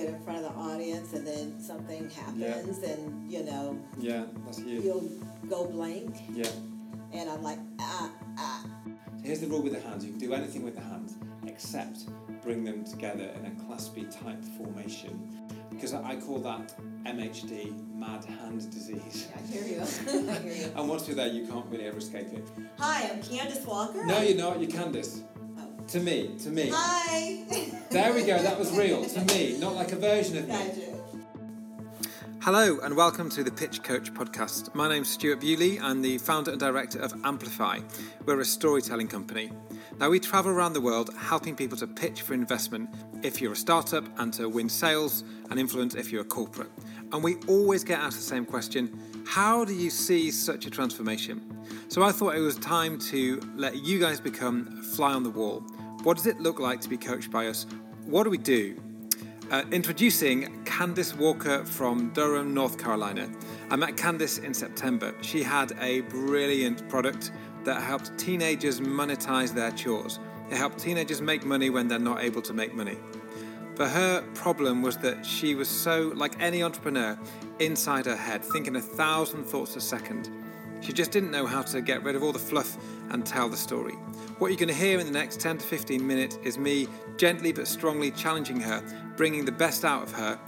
get in front of the audience and then something happens and you know Yeah, that's you. you'll go blank Yeah. and I'm like ah ah So here's the rule with the hands. You can do anything with the hands except bring them together in a claspy type formation. Because I I call that MHD, mad hand disease. I hear you I hear you And once you're there, you can't really ever escape it. hi I'm Candace Walker No, you're not. You're Candace. To me, to me. hi There we go. That was real. To me, not like a version of me. Hello and welcome to the Pitch Coach podcast. My name's Stewart Bewley. I'm the founder and director of Amplify. We're a storytelling company. Now, we travel around the world helping people to pitch for investment if you're a startup and to win sales and influence if you're a corporate. And we always get asked the same question how do you see such a transformation? So I thought it was time to let you guys become a fly on the wall. What does it look like to be coached by us? What do we do? Uh, introducing Candace Walker from Durham, North Carolina. I met Candace in September. She had a brilliant product that helped teenagers monetize their chores. It helped teenagers make money when they're not able to make money. But her problem was that she was so, like any entrepreneur, inside her head, thinking a thousand thoughts a second. She just didn't know how to get rid of all the fluff and tell the story. What you're going to hear in the next 10 to 15 minutes is me gently but strongly challenging her, bringing the best out of her,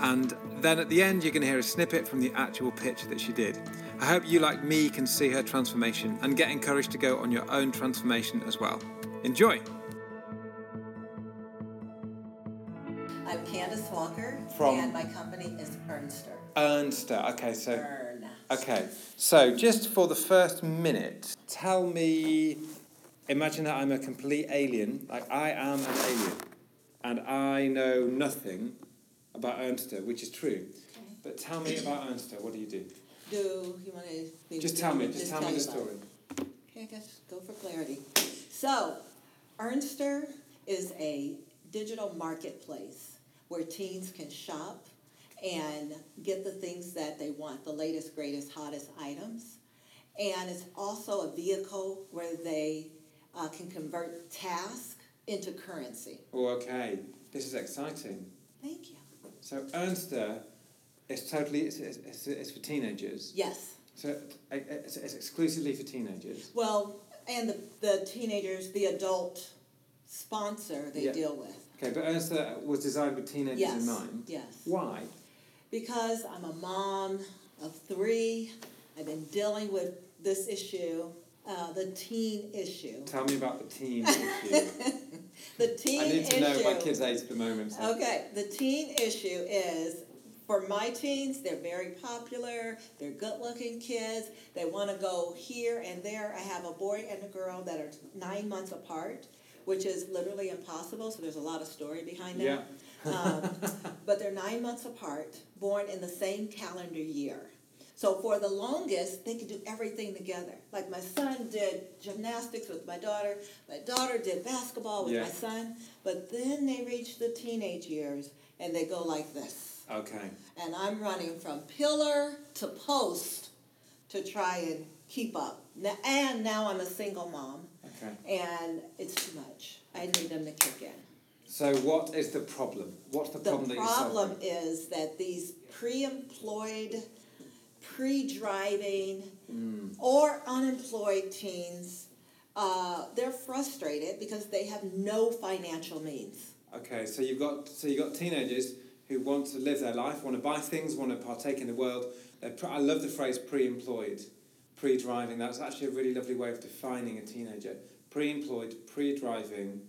and then at the end, you're going to hear a snippet from the actual pitch that she did. I hope you, like me, can see her transformation and get encouraged to go on your own transformation as well. Enjoy! I'm Candace Walker From- and my company is Earnster Earnster. Okay, so Ern okay, so just for the first minute, tell me. Imagine that I'm a complete alien, like I am an alien, and I know nothing about Earnster, which is true. But tell me about Earnster. What do you do? do you want to Just tell me. Just tell me the it? story. Okay, guys, go for clarity. So, Earnster is a digital marketplace where teens can shop and get the things that they want, the latest, greatest, hottest items. And it's also a vehicle where they uh, can convert tasks into currency. Oh, okay. This is exciting. Thank you. So Earnster is totally it's, it's, it's, for teenagers. Yes. So uh, it's, it's exclusively for teenagers. Well, and the, the teenagers, the adult sponsor they Yeah. deal with. Okay, but Earnster was designed with teenagers Yes. in mind. Yes. Why? Because I'm a mom of three, I've been dealing with this issue, uh, the teen issue. Tell me about the teen issue. The teen I need to issue. know my kid's age at the moment. so- Okay, the teen issue is for my teens, they're very popular, they're good looking kids, they want to go here and there. I have a boy and a girl that are nine months apart, which is literally impossible, so there's a lot of story behind that. Um, but they're nine months apart, born in the same calendar year. So for the longest, they could do everything together. Like my son did gymnastics with my daughter, my daughter did basketball with Yeah. my son, but then they reach the teenage years and they go like this. Okay. And I'm running from pillar to post to try and keep up. Now, and now I'm a single mom Okay. and it's too much. I need them to kick in. So what is the problem? What's the The problem that you're problem is that these pre-employed, pre-driving, Mm. or unemployed teens, uh, they're frustrated because they have no financial means. Okay, so you've got so you've got teenagers who want to live their life, want to buy things, want to partake in the world. Pre- I love the phrase pre-employed, pre-driving. That's actually a really lovely way of defining a teenager. Pre-employed, pre-driving.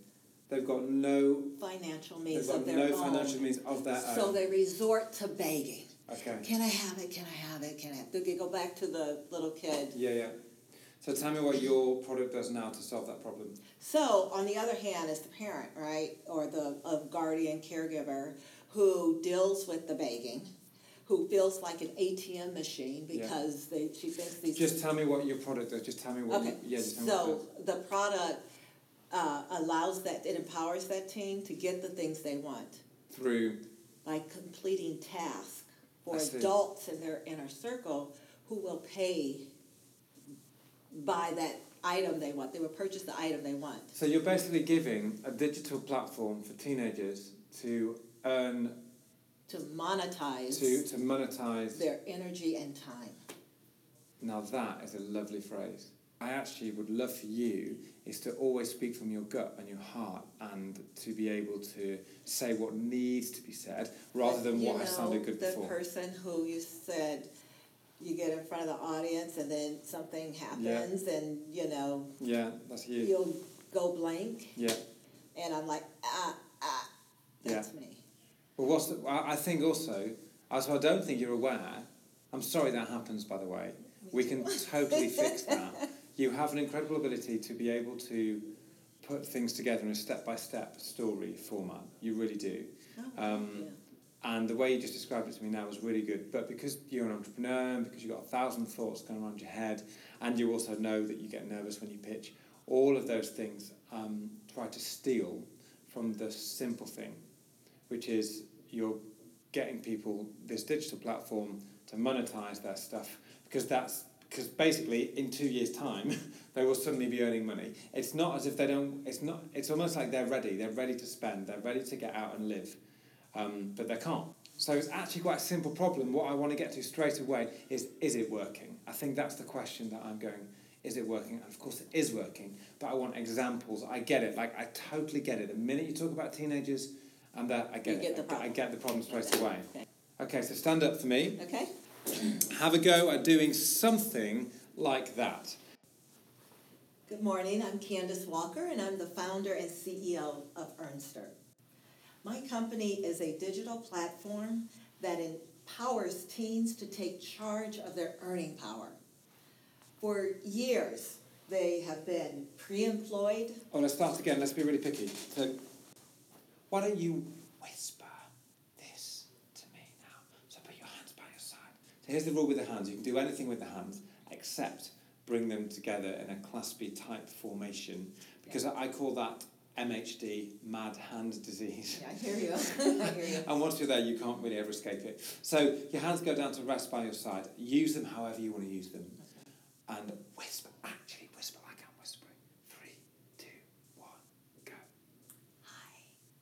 They've got no Financial they've means got of their no own. financial means of their So own. they resort to begging. Okay. Can I have it? Can I have it? Can I? Have They go back to the little kid. Yeah, yeah. So tell me what your product does now to solve that problem. So, on the other hand, is the parent, right, or the guardian caregiver who deals with the begging, who feels like an ATM machine Yeah. because they she thinks these. Just tell me what your product does. Just tell me what. okay. You, yeah. Just tell me what it so does. the product uh, allows that it empowers that team to get the things they want through. by completing tasks for adults in their inner circle who will pay by that item they want. They will purchase the item they want. So you're basically giving a digital platform for teenagers to earn to monetize to, to monetize. their energy and time. Now that is a lovely phrase. I actually would love for you is to always speak from your gut and your heart and to be able to say what needs to be said rather than You what has sounded good the before. person who you said you get in front of the audience and then something happens and you know yeah, that's you. you'll go blank Yeah. and I'm like ah ah that's me. Well, what's the, I I think also, as I don't think you're aware, I'm sorry that happens, by the way. We can totally fix that. You have an incredible ability to be able to put things together in a step by step story format. You really do. Oh, Um, yeah. And the way you just described it to me now was really good. But because you're an entrepreneur and because you've got a thousand thoughts going around your head, and you also know that you get nervous when you pitch, all of those things um, try to steal from the simple thing, which is you're getting people this digital platform to monetize their stuff because that's because basically in two years time they will suddenly be earning money. It's not as if they don't it's not it's almost like they're ready. They're ready to spend. They're ready to get out and live. Um, but they can't. So it's actually quite a simple problem. What i want to get to straight away is is it working? I think that's the question that i'm going is it working? And of course it is working but i want examples. I get it. Like i totally get it. The minute you talk about teenagers and that i get You it. get I, get the problem straight away. Okay. okay so stand up for me. Okay. Have a go at doing something like that. Good morning. I'm Candace Walker, and I'm the founder and CEO of Earnster. My company is a digital platform that empowers teens to take charge of their earning power. For years, they have been pre-employed. Oh, let's start again. Let's be really picky. So, why don't you whisper this to me now? So, put your hands by your side. So, here's the rule with the hands you can do anything with the hands except bring them together in a claspy type formation because I call that MHD, mad hand disease. Yeah, I hear you. I hear you. And once you're there, you can't really ever escape it. So your hands go down to rest by your side. Use them however you want to use them. And whisper. Whisper like I'm whispering. Three, two, one, go. Hi,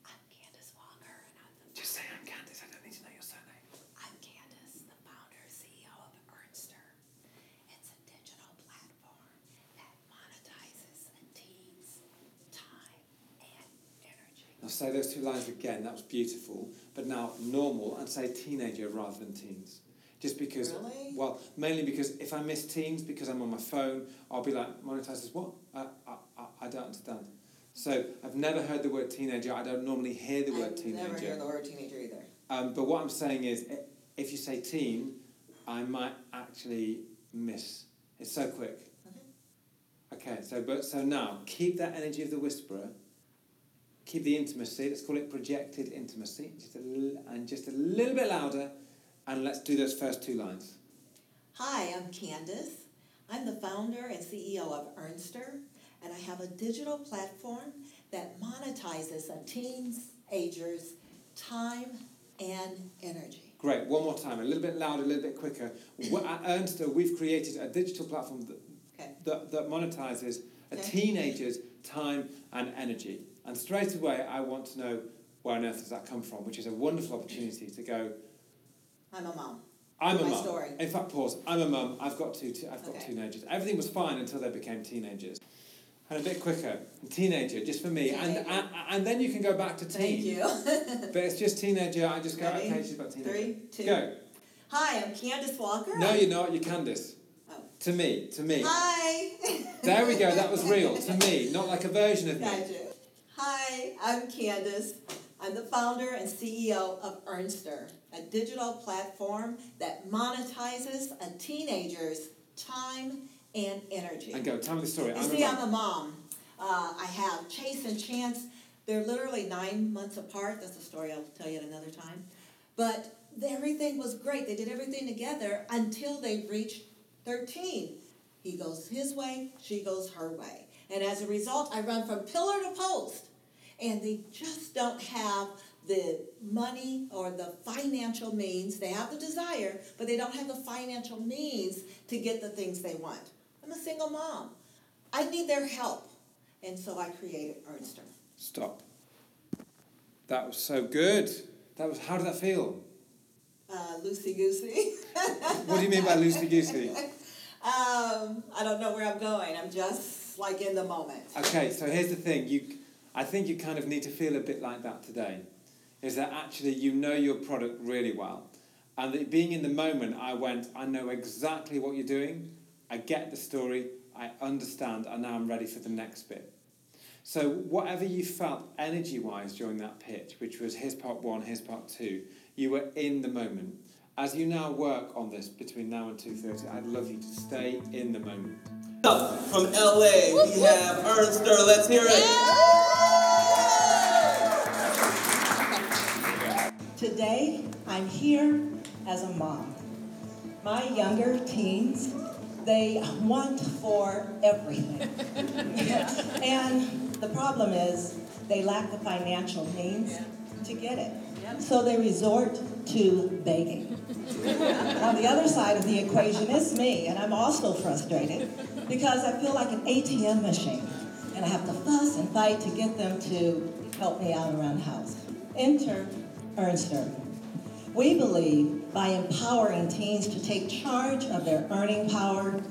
I'm Candace Walker, and I'm the Just say I'm Candace. I don't need to know your surname. I'm Candace, the founder CEO of Earnster. It's a digital platform that monetizes a teen's time and energy. Now say those two lines again. That was beautiful. But now normal and say teenager rather than teens. Just because, Really? well, mainly because if I miss teens because I'm on my phone, I'll be like, monetizes what? I, I, I, I don't understand. So I've never heard the word teenager. I don't normally hear the word I've teenager. never heard the word teenager either. Um, but what I'm saying is, if you say teen, I might actually miss. It's so quick. Okay. Okay, so but so now keep that energy of the whisperer. Keep the intimacy. Let's call it projected intimacy. Just l- and just a little bit louder, and let's do those first two lines. Hi, I'm Candace. I'm the founder and CEO of Earnster, and I have a digital platform that monetizes a teenager's time and energy. Great. One more time. A little bit louder, a little bit quicker. At Earnster, we've created a digital platform that Okay. that, that monetizes a Okay. teenager's time and energy. And straight away, I want to know where on earth does that come from, which is a wonderful opportunity to go. I'm a mum. I'm a mum. story. In fact, pause. I'm a mum. I've got two. T- I've got Okay. teenagers. Everything was fine until they became teenagers. And a bit quicker, teenager, just for me, and, Teenager. and and then you can go back to Thank teen. you. But it's just teenager. I just go. Ready? Okay, she's about teenager. Three, two. Go. Hi, I'm Candace Walker. No, you're not. You're Candace. Oh. To me. To me. Hi. There we go. That was real. To me, not like a version of me. Hi, I'm Candace. I'm the founder and CEO of Earnster, a digital platform that monetizes a teenager's time and energy. And go. Tell me the story. You I'm see, a I'm a mom. Uh, I have Chase and Chance. They're literally nine months apart. That's a story I'll tell you at another time. But everything was great. They did everything together until they reached 13. He goes his way, she goes her way. And as a result, I run from pillar to post. And they just don't have the money or the financial means. They have the desire, but they don't have the financial means to get the things they want. I'm a single mom. I need their help. And so I created Earnster. Stop. That was so good. That was. How did that feel? uh, loosey goosey. What do you mean by loosey goosey? um, I don't know where I'm going. I'm just like in the moment. Okay, so here's the thing. You, I think you kind of need to feel a bit like that today. Is that actually you know your product really well, and that being in the moment, I went. I know exactly what you're doing. I get the story. I understand, and now I'm ready for the next bit. So whatever you felt energy-wise during that pitch, which was his part one, his part two, you were in the moment. As you now work on this between now and two thirty, I'd love you to stay in the moment. From LA, we have Earnster. Let's hear it. Today, I'm here as a mom. My younger teens, they want for everything. and the problem is, they lack the financial means to get it. So they resort to begging. On the other side of the equation is me, and I'm also frustrated because I feel like an ATM machine, and I have to fuss and fight to get them to help me out around the house. Enter Earnster. We believe by empowering teens to take charge of their earning power,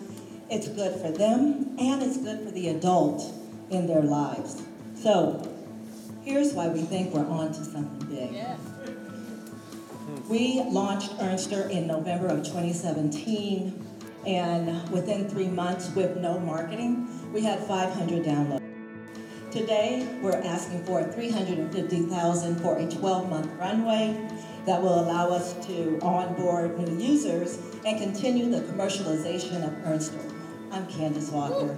it's good for them and it's good for the adult in their lives. So, here's why we think we're on to something big. We launched Earnster in November of 2017, and within three months, with no marketing, we had 500 downloads. Today, we're asking for 350,000 for a 12-month runway that will allow us to onboard new users and continue the commercialization of Earnster. I'm Candace Walker.